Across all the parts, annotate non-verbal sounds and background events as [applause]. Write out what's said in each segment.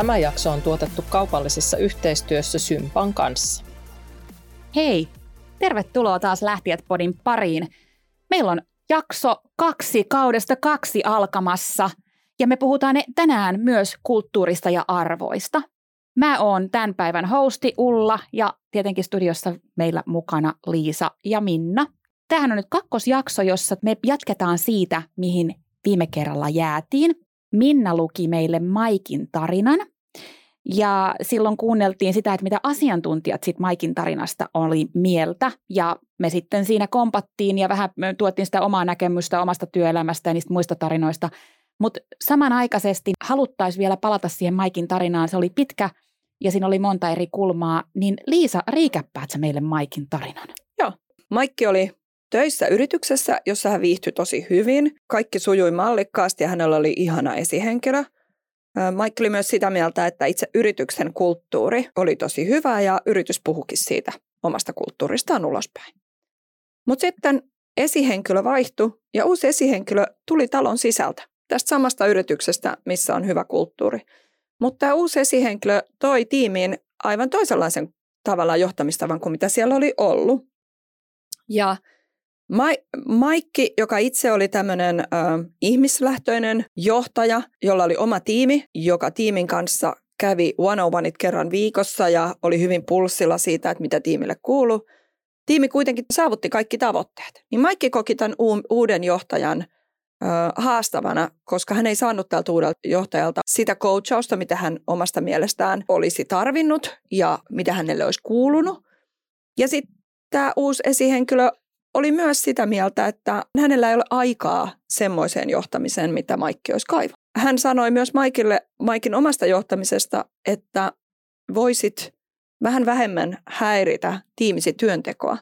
Tämä jakso on tuotettu kaupallisessa yhteistyössä Sympan kanssa. Hei, tervetuloa taas Lähtijät Podin pariin. Meillä on jakso kaksi kaudesta kaksi alkamassa ja me puhutaan tänään myös kulttuurista ja arvoista. Mä oon tämän päivän hosti Ulla ja tietenkin studiossa meillä mukana Liisa ja Minna. Tämähän on nyt kakkosjakso, jossa me jatketaan siitä, mihin viime kerralla jäätiin. Minna luki meille Maikin tarinan. Ja silloin kuunneltiin sitä, että mitä asiantuntijat sit Maikin tarinasta oli mieltä. Ja me sitten siinä kompattiin ja vähän tuottiin sitä omaa näkemystä omasta työelämästä ja niistä muista tarinoista. Mutta samanaikaisesti haluttaisiin vielä palata siihen Maikin tarinaan. Se oli pitkä ja siinä oli monta eri kulmaa. Niin Liisa, riikäppäät meille Maikin tarinan? Joo. Maikki oli töissä yrityksessä, jossa hän viihtyi tosi hyvin. Kaikki sujui mallikkaasti ja hänellä oli ihana esihenkilö. Mike oli myös sitä mieltä, että itse yrityksen kulttuuri oli tosi hyvä ja yritys puhukin siitä omasta kulttuuristaan ulospäin. Mutta sitten esihenkilö vaihtui ja uusi esihenkilö tuli talon sisältä, tästä samasta yrityksestä, missä on hyvä kulttuuri. Mutta tämä uusi esihenkilö toi tiimiin aivan toisenlaisen tavallaan johtamistavan kuin mitä siellä oli ollut. Ja Maikki, joka itse oli tämmöinen ihmislähtöinen johtaja, jolla oli oma tiimi, joka tiimin kanssa kävi one on one kerran viikossa ja oli hyvin pulssilla siitä, että mitä tiimille kuuluu. Tiimi kuitenkin saavutti kaikki tavoitteet. Niin Maikki koki tämän uuden johtajan haastavana, koska hän ei saanut tältä uudelta johtajalta sitä coachausta, mitä hän omasta mielestään olisi tarvinnut ja mitä hänelle olisi kuulunut. Ja sitten tämä uusi esihenkilö oli myös sitä mieltä, että hänellä ei ole aikaa semmoiseen johtamiseen, mitä Maikki olisi kaivannut. Hän sanoi myös Maikille, Maikin omasta johtamisesta, että voisit vähän vähemmän häiritä tiimisi työntekoa,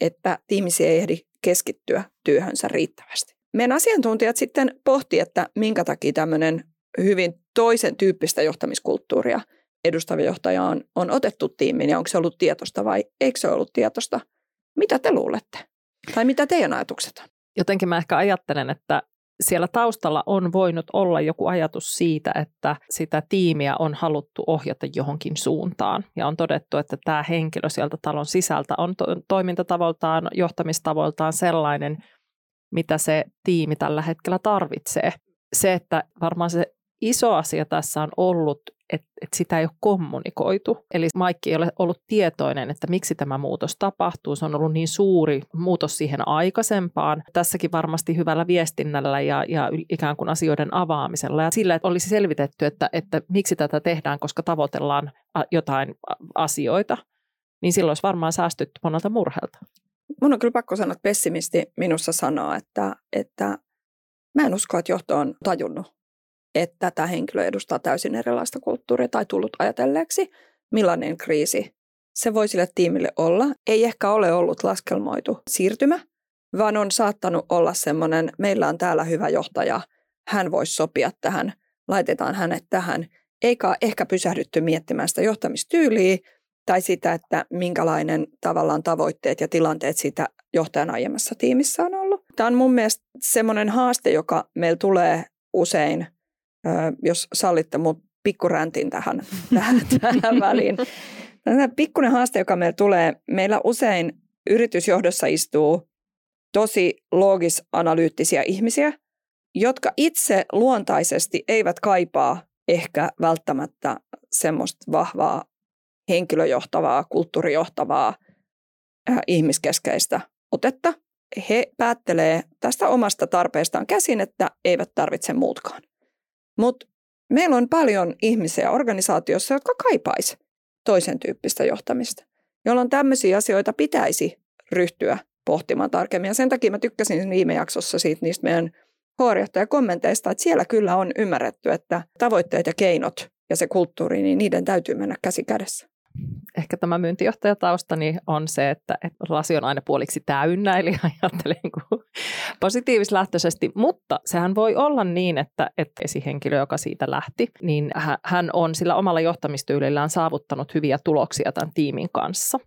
että tiimisi ei ehdi keskittyä työhönsä riittävästi. Meidän asiantuntijat sitten pohti, että minkä takia tämmöinen hyvin toisen tyyppistä johtamiskulttuuria edustava johtaja on, on otettu tiimiin ja onko se ollut tietosta vai eikö se ollut tietosta. Mitä te luulette? Tai mitä teidän ajatukset on? Jotenkin mä ehkä ajattelen, että siellä taustalla on voinut olla joku ajatus siitä, että sitä tiimiä on haluttu ohjata johonkin suuntaan. Ja on todettu, että tämä henkilö sieltä talon sisältä on to- toimintatavoltaan, johtamistavoiltaan sellainen, mitä se tiimi tällä hetkellä tarvitsee. Se, että varmaan se iso asia tässä on ollut, että, että sitä ei ole kommunikoitu. Eli Maikki ei ole ollut tietoinen, että miksi tämä muutos tapahtuu. Se on ollut niin suuri muutos siihen aikaisempaan. Tässäkin varmasti hyvällä viestinnällä ja, ja ikään kuin asioiden avaamisella. Ja sillä, että olisi selvitetty, että, että miksi tätä tehdään, koska tavoitellaan jotain asioita. Niin silloin olisi varmaan säästytty monelta murhelta. Mun on kyllä pakko sanoa, että pessimisti minussa sanoo, että, että mä en usko, että johto on tajunnut että tämä henkilö edustaa täysin erilaista kulttuuria tai tullut ajatelleeksi, millainen kriisi se voi sille tiimille olla. Ei ehkä ole ollut laskelmoitu siirtymä, vaan on saattanut olla semmoinen, meillä on täällä hyvä johtaja, hän voisi sopia tähän, laitetaan hänet tähän, eikä ehkä pysähdytty miettimään sitä johtamistyyliä tai sitä, että minkälainen tavallaan tavoitteet ja tilanteet sitä johtajan aiemmassa tiimissä on ollut. Tämä on mun mielestä semmoinen haaste, joka meillä tulee usein – jos sallitte mun pikkuräntin tähän, [laughs] tähän, tähän väliin. Tämä pikkuinen haaste, joka meillä tulee, meillä usein yritysjohdossa istuu tosi loogis-analyyttisiä ihmisiä, jotka itse luontaisesti eivät kaipaa ehkä välttämättä semmoista vahvaa henkilöjohtavaa, kulttuurijohtavaa, äh, ihmiskeskeistä otetta. He päättelee tästä omasta tarpeestaan käsin, että eivät tarvitse muutkaan. Mutta meillä on paljon ihmisiä organisaatiossa, jotka kaipais toisen tyyppistä johtamista, jolloin tämmöisiä asioita pitäisi ryhtyä pohtimaan tarkemmin. Ja sen takia mä tykkäsin viime jaksossa siitä niistä meidän kommenteista, että siellä kyllä on ymmärretty, että tavoitteet ja keinot ja se kulttuuri, niin niiden täytyy mennä käsi kädessä ehkä tämä myyntijohtajataustani on se, että, että lasi on aina puoliksi täynnä, eli [laughs] ajattelen niin positiivislähtöisesti, mutta sehän voi olla niin, että, että esihenkilö, joka siitä lähti, niin hän on sillä omalla johtamistyylillään saavuttanut hyviä tuloksia tämän tiimin kanssa.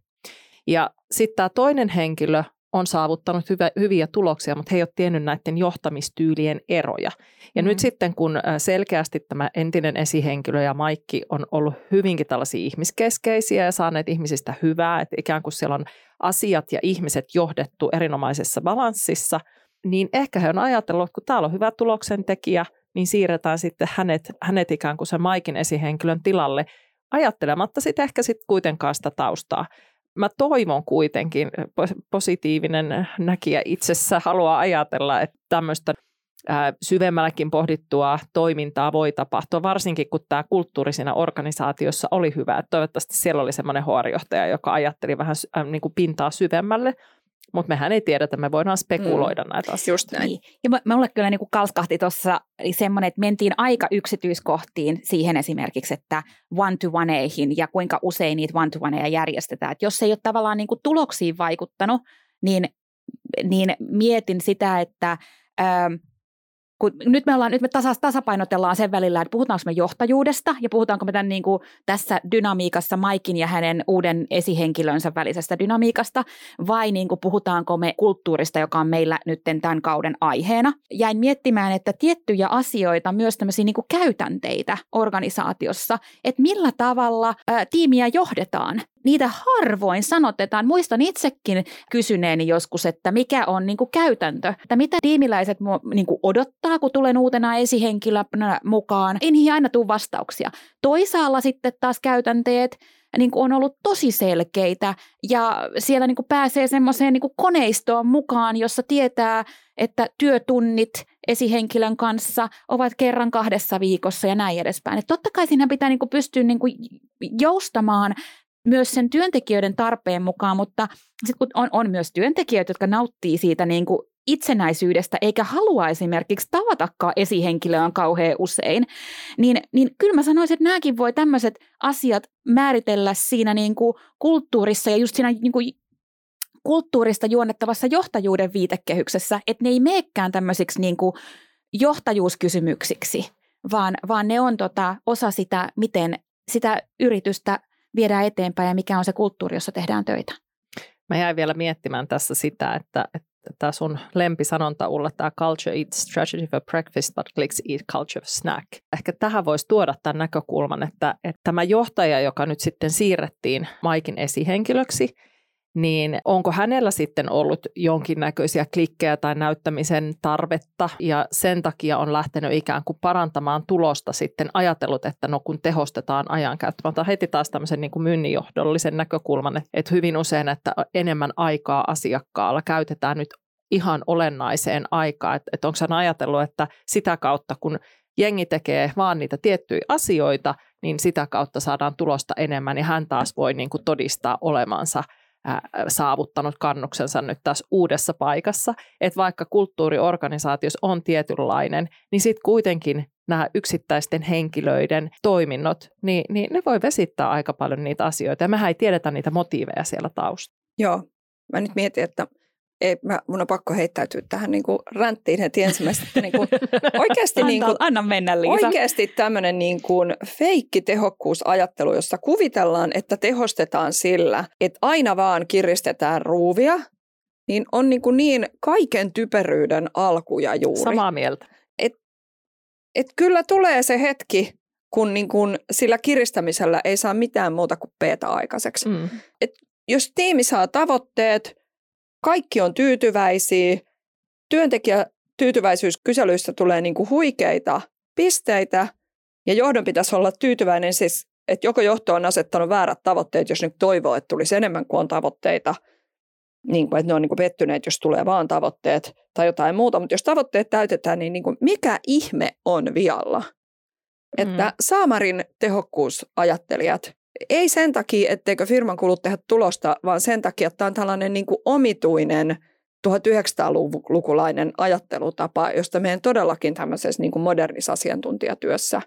Ja sitten tämä toinen henkilö on saavuttanut hyvä, hyviä tuloksia, mutta he eivät ole tiennyt näiden johtamistyylien eroja. Ja mm. nyt sitten kun selkeästi tämä entinen esihenkilö ja Maikki on ollut hyvinkin tällaisia ihmiskeskeisiä ja saaneet ihmisistä hyvää, että ikään kuin siellä on asiat ja ihmiset johdettu erinomaisessa balanssissa, niin ehkä he on ajatellut, että kun täällä on hyvä tuloksentekijä, niin siirretään sitten hänet, hänet ikään kuin sen Maikin esihenkilön tilalle, ajattelematta sitten ehkä sitten kuitenkaan sitä taustaa mä toivon kuitenkin, positiivinen näkijä itsessä haluaa ajatella, että tämmöistä syvemmälläkin pohdittua toimintaa voi tapahtua, varsinkin kun tämä kulttuuri siinä organisaatiossa oli hyvä. Toivottavasti siellä oli semmoinen huorijohtaja, joka ajatteli vähän niin kuin pintaa syvemmälle mutta mehän ei tiedetä, me voidaan spekuloida mm. näitä asioita. Just näin. Niin. Ja mulle kyllä niin kuin kalskahti tuossa semmoinen, että mentiin aika yksityiskohtiin siihen esimerkiksi, että one-to-oneihin ja kuinka usein niitä one-to-oneja järjestetään. Et jos ei ole tavallaan niin kuin tuloksiin vaikuttanut, niin, niin mietin sitä, että... Ähm, kun nyt me, ollaan, nyt me tasa, tasapainotellaan sen välillä, että puhutaanko me johtajuudesta ja puhutaanko me tämän niin kuin tässä dynamiikassa Maikin ja hänen uuden esihenkilönsä välisestä dynamiikasta vai niin kuin puhutaanko me kulttuurista, joka on meillä nyt tämän kauden aiheena. Jäin miettimään, että tiettyjä asioita, myös tämmöisiä niin kuin käytänteitä organisaatiossa, että millä tavalla ää, tiimiä johdetaan niitä harvoin sanotetaan. Muistan itsekin kysyneeni joskus, että mikä on niin kuin käytäntö, että mitä tiimiläiset niin kuin odottaa, kun tulen uutena esihenkilönä mukaan. Ei niihin aina tule vastauksia. Toisaalla sitten taas käytänteet niin kuin on ollut tosi selkeitä ja siellä niin kuin pääsee semmoiseen niin kuin koneistoon mukaan, jossa tietää, että työtunnit esihenkilön kanssa ovat kerran kahdessa viikossa ja näin edespäin. Et totta kai siinä pitää niin kuin pystyä niin kuin joustamaan myös sen työntekijöiden tarpeen mukaan, mutta sitten kun on, on myös työntekijöitä, jotka nauttii siitä niin kuin itsenäisyydestä eikä halua esimerkiksi tavatakaan esihenkilöä kauhean usein, niin, niin kyllä mä sanoisin, että nämäkin voi tämmöiset asiat määritellä siinä niin kuin kulttuurissa ja just siinä niin kuin kulttuurista juonnettavassa johtajuuden viitekehyksessä, että ne ei meekään tämmöisiksi niin kuin johtajuuskysymyksiksi, vaan, vaan ne on tota osa sitä, miten sitä yritystä viedään eteenpäin ja mikä on se kulttuuri, jossa tehdään töitä. Mä jäin vielä miettimään tässä sitä, että, tämä sun lempisanonta Ulla, tämä culture eats strategy for breakfast, but clicks eat culture for snack. Ehkä tähän voisi tuoda tämän näkökulman, että, että tämä johtaja, joka nyt sitten siirrettiin Maikin esihenkilöksi, niin onko hänellä sitten ollut jonkinnäköisiä klikkejä tai näyttämisen tarvetta ja sen takia on lähtenyt ikään kuin parantamaan tulosta sitten ajatellut, että no kun tehostetaan ajankäyttöä. Mutta heti taas tämmöisen niin kuin myynninjohdollisen näkökulman, että hyvin usein, että enemmän aikaa asiakkaalla käytetään nyt ihan olennaiseen aikaan. Että, että onko hän ajatellut, että sitä kautta kun jengi tekee vaan niitä tiettyjä asioita, niin sitä kautta saadaan tulosta enemmän ja hän taas voi niin kuin todistaa olemansa – saavuttanut kannuksensa nyt tässä uudessa paikassa, että vaikka kulttuuriorganisaatiossa on tietynlainen, niin sitten kuitenkin nämä yksittäisten henkilöiden toiminnot, niin, niin ne voi vesittää aika paljon niitä asioita. Ja mehän ei tiedetä niitä motiiveja siellä taustalla. Joo, mä nyt mietin, että ei, mä, mun on pakko heittäytyä tähän niin kuin ränttiin heti ensimmäistä. Että niin kuin, oikeasti, anna, niin kuin, anna mennä Liisa. Oikeasti tämmöinen niin kuin feikki tehokkuusajattelu, jossa kuvitellaan, että tehostetaan sillä, että aina vaan kiristetään ruuvia, niin on niin, kuin niin kaiken typeryyden alkuja juuri. Samaa mieltä. Et, et kyllä tulee se hetki, kun niin kuin sillä kiristämisellä ei saa mitään muuta kuin peetä aikaiseksi. Mm. Et jos tiimi saa tavoitteet – kaikki on tyytyväisiä, työntekijä tyytyväisyyskyselyissä tulee niin kuin huikeita pisteitä ja johdon pitäisi olla tyytyväinen siis, että joko johto on asettanut väärät tavoitteet, jos nyt toivoo, että tulisi enemmän kuin on tavoitteita, niin kuin, että ne on niin kuin pettyneet, jos tulee vaan tavoitteet tai jotain muuta, mutta jos tavoitteet täytetään, niin, niin kuin, mikä ihme on vialla? Että mm. Saamarin tehokkuusajattelijat ei sen takia, etteikö firman kuulu tehdä tulosta, vaan sen takia, että tämä on tällainen niin kuin omituinen 1900-lukulainen ajattelutapa, josta meidän todellakin tämmöisessä niin kuin modernissa asiantuntijatyössä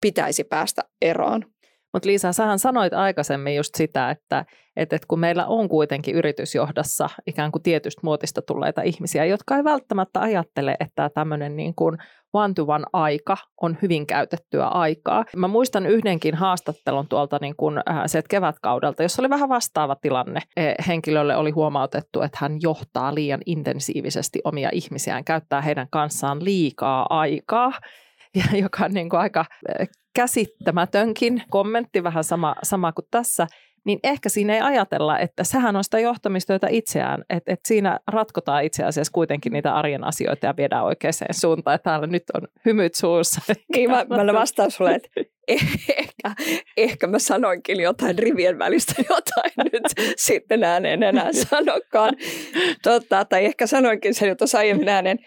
pitäisi päästä eroon. Mutta Liisa, sähän sanoit aikaisemmin just sitä, että, että, että kun meillä on kuitenkin yritysjohdossa ikään kuin tietystä muotista tulleita ihmisiä, jotka ei välttämättä ajattele, että tämmöinen niin kuin one-to-one aika on hyvin käytettyä aikaa. Mä muistan yhdenkin haastattelun tuolta niin kuin, äh, sieltä kevätkaudelta, jossa oli vähän vastaava tilanne. E, henkilölle oli huomautettu, että hän johtaa liian intensiivisesti omia ihmisiään, käyttää heidän kanssaan liikaa aikaa [laughs] ja joka on niin kuin aika käsittämätönkin kommentti, vähän sama, sama kuin tässä, niin ehkä siinä ei ajatella, että sehän on sitä johtamistyötä itseään, että, että siinä ratkotaan itse asiassa kuitenkin niitä arjen asioita ja viedään oikeaan suuntaan, että täällä nyt on hymyt suussa. [laughs] Niin, mä, mä vastaan sulle, että [laughs] ehkä, ehkä mä sanoinkin jotain rivien välistä [laughs] jotain nyt sitten ääneen enää sanokaan. Totta, tai ehkä sanoinkin sen jo tuossa aiemmin ääneen.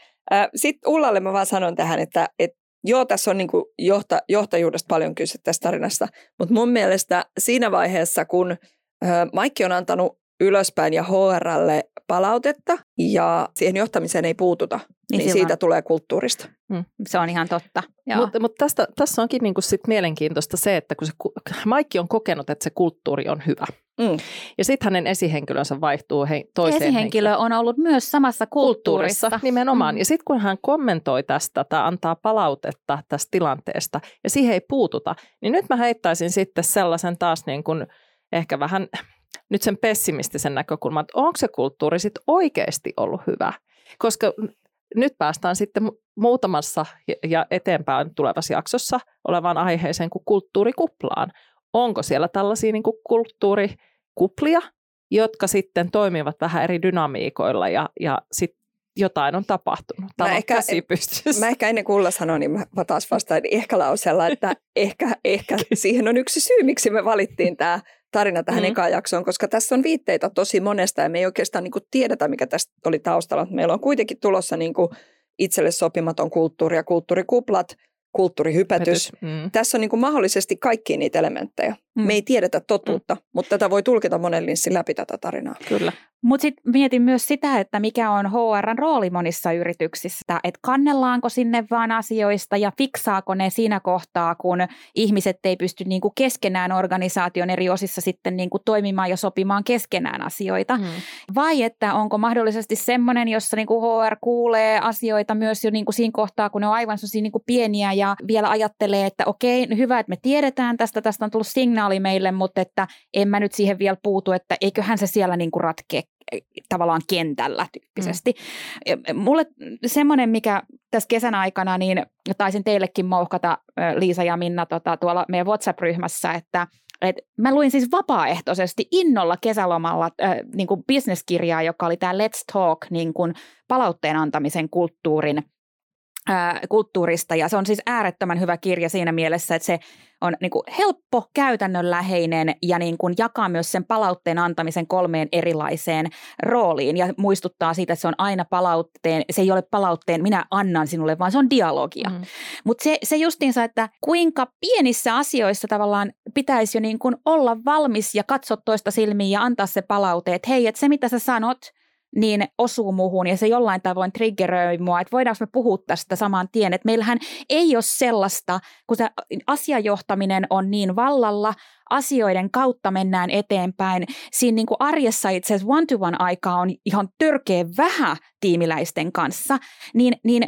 Sitten Ullalle mä vaan sanon tähän, että, että joo, tässä on niin kuin johta, johtajuudesta paljon kyse tästä tarinasta, mutta mun mielestä siinä vaiheessa, kun Maikki on antanut ylöspäin ja HRlle palautetta ja siihen johtamiseen ei puututa, niin, niin siitä tulee kulttuurista. Mm, se on ihan totta. Mutta mut tästä, tässä onkin niinku sit mielenkiintoista se, että kun se, Maikki on kokenut, että se kulttuuri on hyvä. Mm. Ja sitten hänen esihenkilönsä vaihtuu he, toiseen Esihenkilö henkilöön. on ollut myös samassa kulttuurissa. kulttuurissa nimenomaan. Mm. Ja sitten kun hän kommentoi tästä tai antaa palautetta tästä tilanteesta ja siihen ei puututa, niin nyt mä heittäisin sitten sellaisen taas niin kuin ehkä vähän nyt sen pessimistisen näkökulman, että onko se kulttuuri sitten oikeasti ollut hyvä. Koska nyt päästään sitten muutamassa ja eteenpäin tulevassa jaksossa olevaan aiheeseen kuin kulttuurikuplaan. Onko siellä tällaisia niin kuin kulttuurikuplia, jotka sitten toimivat vähän eri dynamiikoilla ja, ja sitten jotain on tapahtunut. Tämä mä, ehkä, mä ehkä ennen kuin Ulla sanoi, niin mä, taas vastaan ehkä lauseella, että [laughs] ehkä, ehkä siihen on yksi syy, miksi me valittiin tämä tarina tähän mm. ekaan jaksoon, koska tässä on viitteitä tosi monesta ja me ei oikeastaan niin kuin tiedetä, mikä tästä oli taustalla. Meillä on kuitenkin tulossa niin kuin itselle sopimaton kulttuuri ja kulttuurikuplat, kulttuurihypätys. Mm. Tässä on niin kuin mahdollisesti kaikki niitä elementtejä. Mm. Me ei tiedetä totuutta, mm. mutta tätä voi tulkita monen linssin läpi tätä tarinaa. Kyllä. Mutta sitten mietin myös sitä, että mikä on HRn rooli monissa yrityksissä, että kannellaanko sinne vaan asioista ja fiksaako ne siinä kohtaa, kun ihmiset ei pysty niinku keskenään organisaation eri osissa sitten niinku toimimaan ja sopimaan keskenään asioita. Hmm. Vai että onko mahdollisesti semmoinen, jossa niinku HR kuulee asioita myös jo niinku siinä kohtaa, kun ne on aivan niinku pieniä ja vielä ajattelee, että okei, hyvä, että me tiedetään tästä, tästä on tullut signaali meille, mutta että en mä nyt siihen vielä puutu, että eiköhän se siellä niinku ratkee tavallaan kentällä tyyppisesti. Mm. Mulle semmoinen, mikä tässä kesän aikana, niin taisin teillekin mouhkata Liisa ja Minna tota, tuolla meidän WhatsApp-ryhmässä, että et mä luin siis vapaaehtoisesti innolla kesälomalla äh, niin kuin bisneskirjaa, joka oli tämä Let's Talk niin kuin palautteen antamisen kulttuurin kulttuurista ja se on siis äärettömän hyvä kirja siinä mielessä, että se on niin kuin helppo, käytännönläheinen ja niin kuin jakaa myös sen palautteen antamisen kolmeen erilaiseen rooliin ja muistuttaa siitä, että se on aina palautteen, se ei ole palautteen minä annan sinulle, vaan se on dialogia. Mm. Mutta se, se justiinsa, että kuinka pienissä asioissa tavallaan pitäisi jo niin kuin olla valmis ja katsoa toista silmiin ja antaa se palaute, että hei, että se mitä sä sanot – niin osuu muuhun ja se jollain tavoin triggeröi mua, että voidaanko me puhua tästä saman tien, että meillähän ei ole sellaista, kun se asiajohtaminen on niin vallalla, asioiden kautta mennään eteenpäin. Siinä niin kuin arjessa itse asiassa one-to-one aikaa on ihan törkeä vähän tiimiläisten kanssa, niin, niin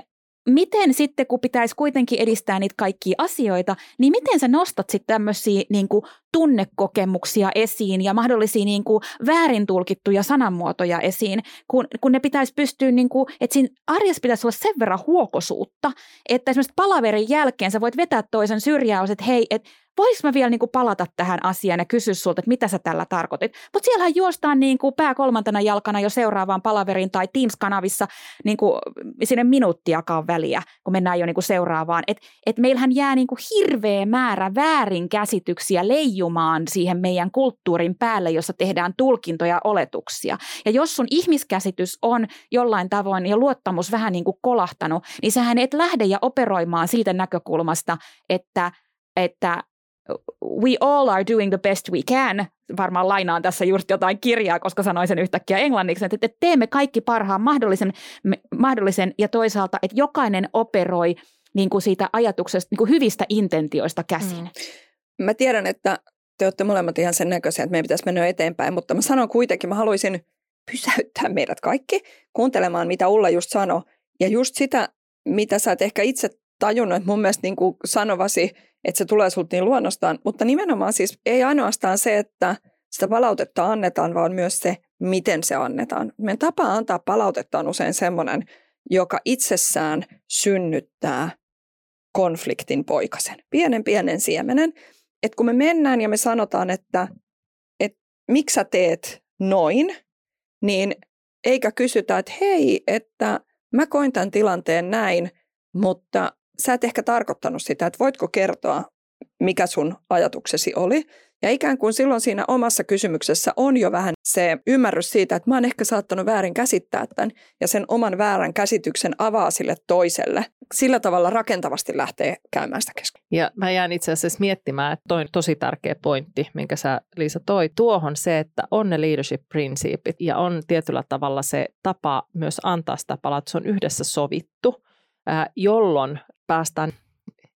miten sitten, kun pitäisi kuitenkin edistää niitä kaikkia asioita, niin miten sä nostat sitten tämmöisiä niin kuin, tunnekokemuksia esiin ja mahdollisia niin kuin, väärin tulkittuja sananmuotoja esiin, kun, kun ne pitäisi pystyä, niin kuin, että siinä arjessa pitäisi olla sen verran huokosuutta, että esimerkiksi palaverin jälkeen sä voit vetää toisen syrjään, että hei, että voinko mä vielä niin kuin palata tähän asiaan ja kysyä sulta, että mitä sä tällä tarkoitit. Mutta siellähän juostaan niin kuin pää kolmantena jalkana jo seuraavaan palaveriin tai Teams-kanavissa niin kuin sinne minuuttiakaan väliä, kun mennään jo niin kuin seuraavaan. Että et meillähän jää niin kuin hirveä määrä väärinkäsityksiä leijumaan siihen meidän kulttuurin päälle, jossa tehdään tulkintoja ja oletuksia. Ja jos sun ihmiskäsitys on jollain tavoin ja luottamus vähän niin kuin kolahtanut, niin sähän et lähde ja operoimaan siitä näkökulmasta, että että we all are doing the best we can. Varmaan lainaan tässä just jotain kirjaa, koska sanoin sen yhtäkkiä englanniksi, että teemme kaikki parhaan mahdollisen, mahdollisen ja toisaalta, että jokainen operoi niin kuin siitä ajatuksesta, niin kuin hyvistä intentioista käsin. Mm. Mä tiedän, että te olette molemmat ihan sen näköisiä, että meidän pitäisi mennä eteenpäin, mutta mä sanon kuitenkin, mä haluaisin pysäyttää meidät kaikki kuuntelemaan, mitä Ulla just sanoi. Ja just sitä, mitä sä et ehkä itse tajunnut, että mun mielestä niin kuin sanovasi, että se tulee sulta niin luonnostaan, mutta nimenomaan siis ei ainoastaan se, että sitä palautetta annetaan, vaan myös se, miten se annetaan. Meidän tapa antaa palautetta on usein semmoinen, joka itsessään synnyttää konfliktin poikasen, pienen pienen siemenen. Että kun me mennään ja me sanotaan, että, että miksi sä teet noin, niin eikä kysytä, että hei, että mä koin tämän tilanteen näin, mutta sä et ehkä tarkoittanut sitä, että voitko kertoa, mikä sun ajatuksesi oli. Ja ikään kuin silloin siinä omassa kysymyksessä on jo vähän se ymmärrys siitä, että mä oon ehkä saattanut väärin käsittää tämän ja sen oman väärän käsityksen avaa sille toiselle. Sillä tavalla rakentavasti lähtee käymään sitä keskustelua. Ja mä jään itse asiassa miettimään, että toi on tosi tärkeä pointti, minkä sä Liisa toi tuohon se, että on ne leadership-prinsiipit ja on tietyllä tavalla se tapa myös antaa sitä palautetta, se on yhdessä sovittu, jolloin päästään,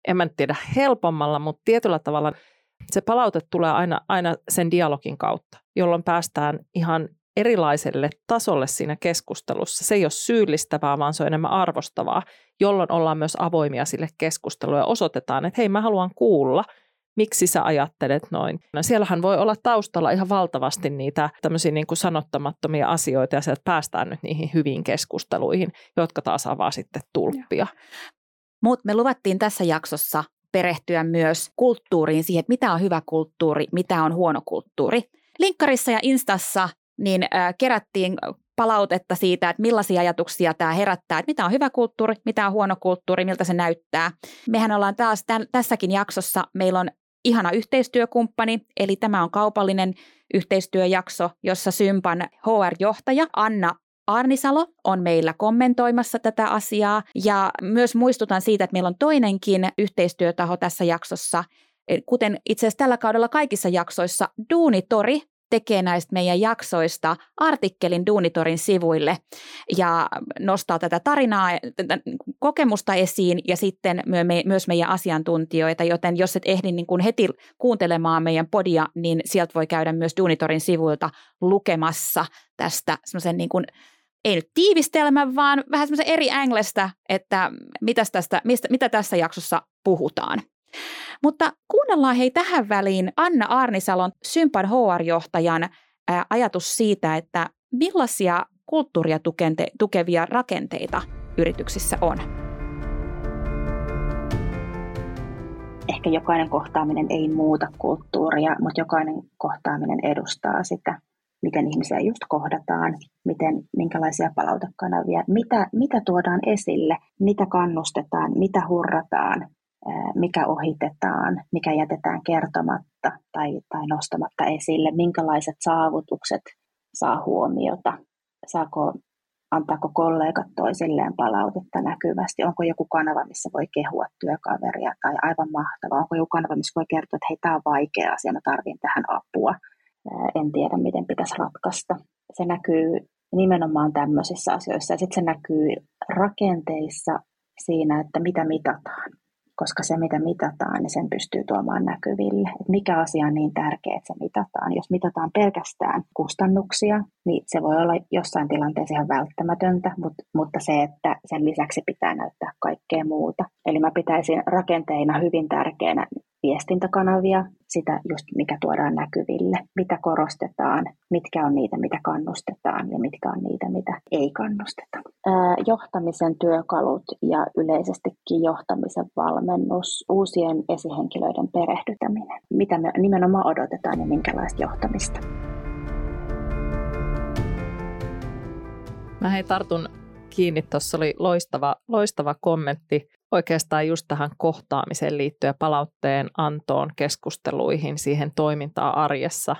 en mä tiedä helpommalla, mutta tietyllä tavalla – se palaute tulee aina, aina sen dialogin kautta, jolloin päästään ihan erilaiselle tasolle siinä keskustelussa. Se ei ole syyllistävää, vaan se on enemmän arvostavaa, jolloin ollaan myös avoimia sille keskustelulle ja osoitetaan, että hei mä haluan kuulla, miksi sä ajattelet noin. No siellähän voi olla taustalla ihan valtavasti niitä tämmöisiä niin kuin sanottamattomia asioita ja sieltä päästään nyt niihin hyviin keskusteluihin, jotka taas avaa sitten tulppia. Mutta me luvattiin tässä jaksossa perehtyä myös kulttuuriin, siihen, että mitä on hyvä kulttuuri, mitä on huono kulttuuri. Linkkarissa ja Instassa niin äh, kerättiin palautetta siitä, että millaisia ajatuksia tämä herättää, että mitä on hyvä kulttuuri, mitä on huono kulttuuri, miltä se näyttää. Mehän ollaan taas tämän, tässäkin jaksossa, meillä on ihana yhteistyökumppani, eli tämä on kaupallinen yhteistyöjakso, jossa Sympan HR-johtaja Anna Arnisalo on meillä kommentoimassa tätä asiaa. Ja myös muistutan siitä, että meillä on toinenkin yhteistyötaho tässä jaksossa, kuten itse asiassa tällä kaudella kaikissa jaksoissa, Duunitori tekee näistä meidän jaksoista artikkelin Duunitorin sivuille ja nostaa tätä tarinaa, tätä kokemusta esiin ja sitten myös meidän asiantuntijoita, joten jos et ehdi niin kuin heti kuuntelemaan meidän podia, niin sieltä voi käydä myös Duunitorin sivuilta lukemassa tästä semmoisen niin kuin ei nyt tiivistelmä, vaan vähän semmoisen eri änglestä, että mitäs tästä, mistä, mitä tässä jaksossa puhutaan. Mutta kuunnellaan hei tähän väliin Anna Arnisalon Sympan HR-johtajan ajatus siitä, että millaisia kulttuuria tukente, tukevia rakenteita yrityksissä on. Ehkä jokainen kohtaaminen ei muuta kulttuuria, mutta jokainen kohtaaminen edustaa sitä miten ihmisiä just kohdataan, miten, minkälaisia palautekanavia, mitä, mitä tuodaan esille, mitä kannustetaan, mitä hurrataan, mikä ohitetaan, mikä jätetään kertomatta tai, tai nostamatta esille, minkälaiset saavutukset saa huomiota, saako, antaako kollegat toisilleen palautetta näkyvästi, onko joku kanava, missä voi kehua työkaveria tai aivan mahtava, onko joku kanava, missä voi kertoa, että hei, tämä on vaikea asia, mä tarvin tähän apua – en tiedä, miten pitäisi ratkaista. Se näkyy nimenomaan tämmöisissä asioissa ja sitten se näkyy rakenteissa siinä, että mitä mitataan. Koska se, mitä mitataan, niin sen pystyy tuomaan näkyville. Et mikä asia on niin tärkeä, että se mitataan. Jos mitataan pelkästään kustannuksia, niin se voi olla jossain tilanteessa ihan välttämätöntä, mutta, mutta se, että sen lisäksi pitää näyttää kaikkea muuta. Eli mä pitäisin rakenteina hyvin tärkeänä viestintäkanavia, sitä just mikä tuodaan näkyville, mitä korostetaan, mitkä on niitä, mitä kannustetaan ja mitkä on niitä, mitä ei kannusteta. johtamisen työkalut ja yleisestikin johtamisen valmennus, uusien esihenkilöiden perehdytäminen, mitä me nimenomaan odotetaan ja minkälaista johtamista. Mä hei tartun kiinni, tuossa oli loistava, loistava kommentti oikeastaan just tähän kohtaamiseen liittyen palautteen antoon, keskusteluihin, siihen toimintaan arjessa.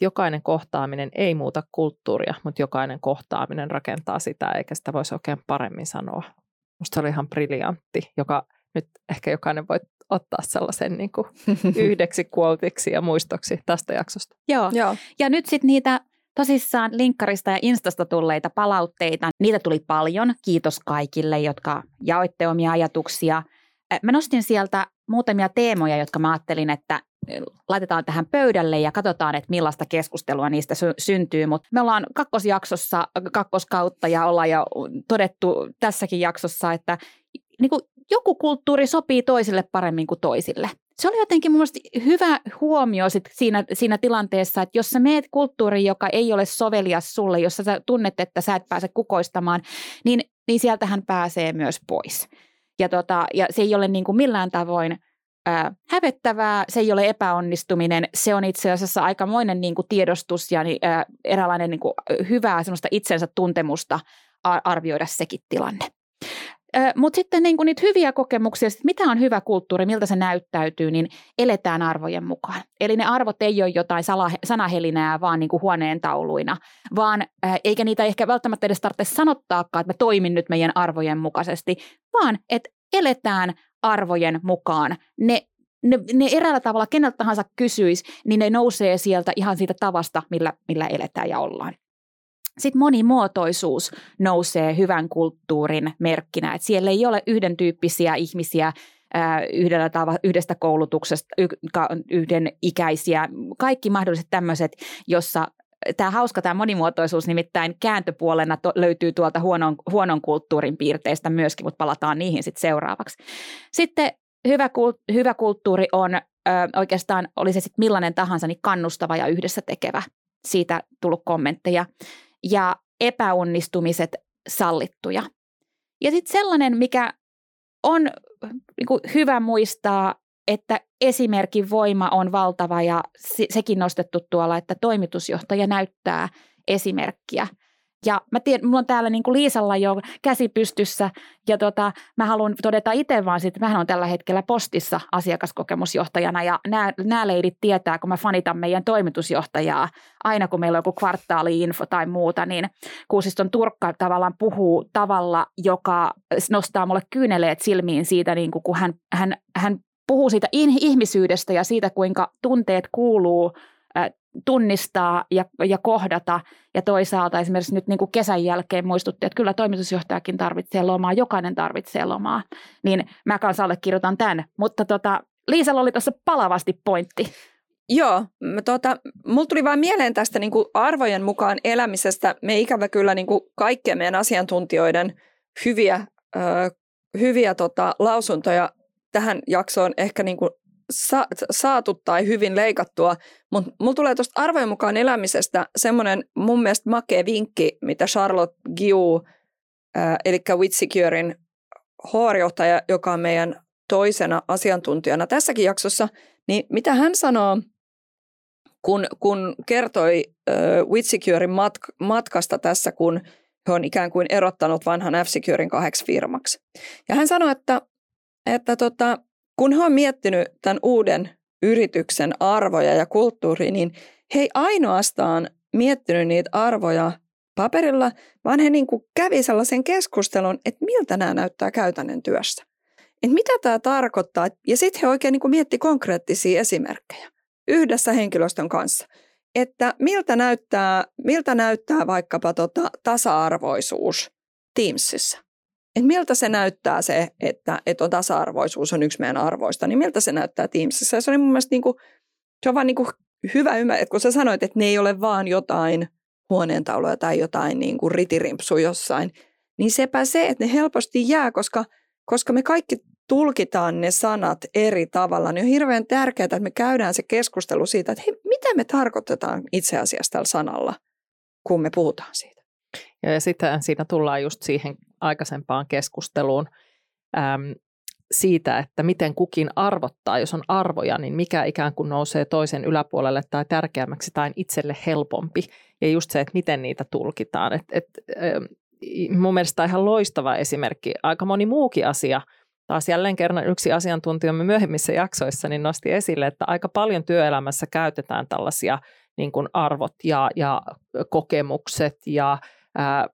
Jokainen kohtaaminen ei muuta kulttuuria, mutta jokainen kohtaaminen rakentaa sitä, eikä sitä voisi oikein paremmin sanoa. Musta oli ihan briljantti, joka nyt ehkä jokainen voi ottaa sellaisen niin kuin [laughs] yhdeksi kuoltiksi ja muistoksi tästä jaksosta. Joo. Joo. Ja nyt sitten niitä Tosissaan linkkarista ja Instasta tulleita palautteita, niitä tuli paljon. Kiitos kaikille, jotka jaoitte omia ajatuksia. Mä nostin sieltä muutamia teemoja, jotka mä ajattelin, että laitetaan tähän pöydälle ja katsotaan, että millaista keskustelua niistä sy- syntyy. Mutta me ollaan kakkosjaksossa, kakkoskautta ja ollaan jo todettu tässäkin jaksossa, että niin joku kulttuuri sopii toisille paremmin kuin toisille. Se oli jotenkin mun hyvä huomio sit siinä, siinä tilanteessa, että jos sä meet kulttuuriin, joka ei ole sovelias sulle, jossa sä tunnet, että sä et pääse kukoistamaan, niin, niin sieltähän pääsee myös pois. Ja, tota, ja se ei ole niin kuin millään tavoin – ää, hävettävää, se ei ole epäonnistuminen, se on itse asiassa aikamoinen niin kuin tiedostus ja ää, eräänlainen niin kuin hyvää semmoista itsensä tuntemusta arvioida sekin tilanne. Mutta sitten niin kuin niitä hyviä kokemuksia, sit mitä on hyvä kulttuuri, miltä se näyttäytyy, niin eletään arvojen mukaan. Eli ne arvot ei ole jotain sala, sanahelinää vaan niin kuin huoneen tauluina, vaan eikä niitä ehkä välttämättä edes tarvitse sanottaakaan, että mä toimin nyt meidän arvojen mukaisesti, vaan että eletään arvojen mukaan. Ne, ne, ne eräällä tavalla keneltä tahansa kysyisi, niin ne nousee sieltä ihan siitä tavasta, millä, millä eletään ja ollaan. Sitten monimuotoisuus nousee hyvän kulttuurin merkkinä, että siellä ei ole yhden tyyppisiä ihmisiä yhdellä tavalla, yhdestä koulutuksesta, yhden ikäisiä, kaikki mahdolliset tämmöiset, jossa tämä hauska tämä monimuotoisuus nimittäin kääntöpuolena to, löytyy tuolta huonon, huonon kulttuurin piirteistä myöskin, mutta palataan niihin sitten seuraavaksi. Sitten hyvä, hyvä kulttuuri on ö, oikeastaan, oli se sitten millainen tahansa, niin kannustava ja yhdessä tekevä. Siitä tullut kommentteja. Ja epäonnistumiset sallittuja. Ja sitten sellainen, mikä on niin hyvä muistaa, että esimerkin voima on valtava ja sekin nostettu tuolla, että toimitusjohtaja näyttää esimerkkiä. Ja mä tiedän, mulla on täällä niin kuin Liisalla jo käsi pystyssä ja tota, mä haluan todeta itse vaan että mähän on tällä hetkellä postissa asiakaskokemusjohtajana ja nämä, nämä leidit tietää, kun mä fanitan meidän toimitusjohtajaa aina kun meillä on joku kvartaali-info tai muuta, niin Kuusiston Turkka tavallaan puhuu tavalla, joka nostaa mulle kyyneleet silmiin siitä, niin kuin, kun hän, hän, hän puhuu siitä ihmisyydestä ja siitä, kuinka tunteet kuuluu tunnistaa ja, ja kohdata. Ja toisaalta esimerkiksi nyt niin kuin kesän jälkeen muistutti, että kyllä toimitusjohtajakin tarvitsee lomaa, jokainen tarvitsee lomaa. Niin mä kanssa allekirjoitan tämän. Mutta tota, Liisalla oli tässä palavasti pointti. Joo, tota, mulla tuli vain mieleen tästä niin kuin arvojen mukaan elämisestä. Me ikävä kyllä niin kuin kaikkien meidän asiantuntijoiden hyviä, ö, hyviä tota, lausuntoja tähän jaksoon ehkä niin kuin sa- saatu tai hyvin leikattua, mutta mulla tulee tuosta arvojen mukaan elämisestä semmoinen mun mielestä makea vinkki, mitä Charlotte Giu, äh, eli Witsecurein HR-johtaja, joka on meidän toisena asiantuntijana tässäkin jaksossa, niin mitä hän sanoo, kun, kun kertoi äh, Witsecurein matk- matkasta tässä, kun he on ikään kuin erottanut vanhan F-Securein kahdeksi firmaksi. Ja hän sanoi, että että tota, kun he on miettinyt tämän uuden yrityksen arvoja ja kulttuuri, niin he ei ainoastaan miettinyt niitä arvoja paperilla, vaan he niin kuin kävi sellaisen keskustelun, että miltä nämä näyttää käytännön työssä. Että mitä tämä tarkoittaa, ja sitten he oikein niin kuin mietti konkreettisia esimerkkejä yhdessä henkilöstön kanssa. Että miltä näyttää, miltä näyttää vaikkapa tota tasa-arvoisuus Teamsissa että miltä se näyttää se, että, että on tasa-arvoisuus on yksi meidän arvoista, niin miltä se näyttää Teamsissa. Ja se oli mun mielestä niin kuin, se on vaan niin kuin hyvä ymmärtää, että kun sä sanoit, että ne ei ole vaan jotain huoneentauluja tai jotain niin kuin ritirimpsu jossain, niin sepä se, että ne helposti jää, koska, koska me kaikki tulkitaan ne sanat eri tavalla, niin on hirveän tärkeää, että me käydään se keskustelu siitä, että hei, mitä me tarkoitetaan itse asiassa tällä sanalla, kun me puhutaan siitä. Ja sitten siinä tullaan just siihen aikaisempaan keskusteluun äm, siitä, että miten kukin arvottaa, jos on arvoja, niin mikä ikään kuin nousee toisen yläpuolelle tai tärkeämmäksi tai itselle helpompi. Ja just se, että miten niitä tulkitaan. Et, et, mun mielestä ihan loistava esimerkki. Aika moni muukin asia, taas jälleen kerran yksi asiantuntijamme myöhemmissä jaksoissa, niin nosti esille, että aika paljon työelämässä käytetään tällaisia niin kuin arvot ja, ja kokemukset ja ää,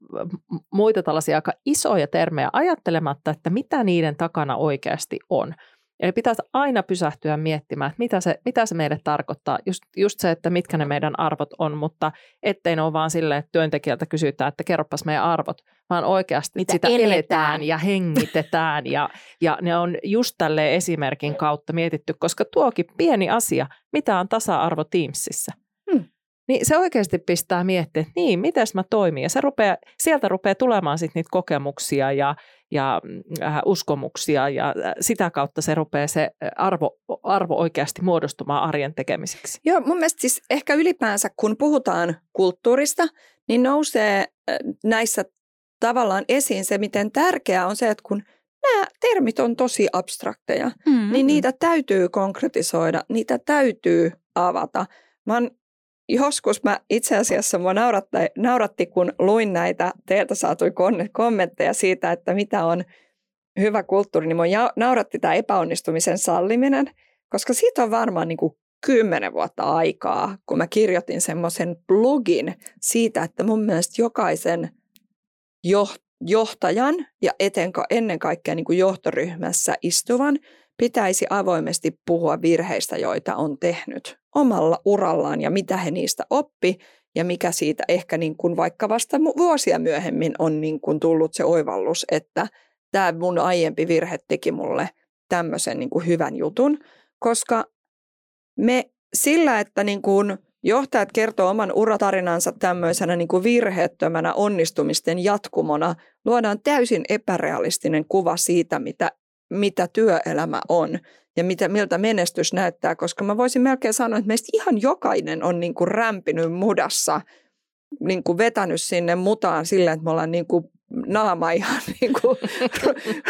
muita tällaisia aika isoja termejä ajattelematta, että mitä niiden takana oikeasti on. Eli pitäisi aina pysähtyä miettimään, että mitä se, mitä se meille tarkoittaa. Just, just se, että mitkä ne meidän arvot on, mutta ettei ne ole vaan silleen, että työntekijältä kysytään, että kerropas meidän arvot, vaan oikeasti mitä sitä eletään. eletään ja hengitetään. ja, ja ne on just tälle esimerkin kautta mietitty, koska tuokin pieni asia, mitä on tasa-arvo Teamsissa – niin se oikeasti pistää miettiä, että niin, miten mä toimin. Ja se rupeaa, sieltä rupeaa tulemaan sitten niitä kokemuksia ja, ja äh, uskomuksia ja äh, sitä kautta se rupeaa se arvo, arvo oikeasti muodostumaan arjen tekemiseksi. Joo, mun mielestä siis ehkä ylipäänsä kun puhutaan kulttuurista, niin nousee näissä tavallaan esiin se, miten tärkeää on se, että kun nämä termit on tosi abstrakteja, mm-hmm. niin niitä täytyy konkretisoida, niitä täytyy avata. Mä oon joskus mä itse asiassa mua nauratti, nauratti, kun luin näitä teiltä saatuja kommentteja siitä, että mitä on hyvä kulttuuri, niin mua nauratti tämä epäonnistumisen salliminen, koska siitä on varmaan niin kuin kymmenen vuotta aikaa, kun mä kirjoitin semmoisen blogin siitä, että mun mielestä jokaisen johtajan ja etenkä ennen kaikkea niin kuin johtoryhmässä istuvan pitäisi avoimesti puhua virheistä, joita on tehnyt omalla urallaan ja mitä he niistä oppi ja mikä siitä ehkä niin kuin vaikka vasta vuosia myöhemmin on niin kuin tullut se oivallus, että tämä mun aiempi virhe teki mulle tämmöisen niin kuin hyvän jutun, koska me sillä, että niin kuin johtajat kertoo oman uratarinansa tämmöisenä niin kuin virheettömänä onnistumisten jatkumona, luodaan täysin epärealistinen kuva siitä, mitä, mitä työelämä on ja mitä, miltä menestys näyttää, koska mä voisin melkein sanoa, että meistä ihan jokainen on niin kuin rämpinyt mudassa, niin kuin vetänyt sinne mutaan sillä, että me ollaan niin kuin naama ihan [laughs] niin kuin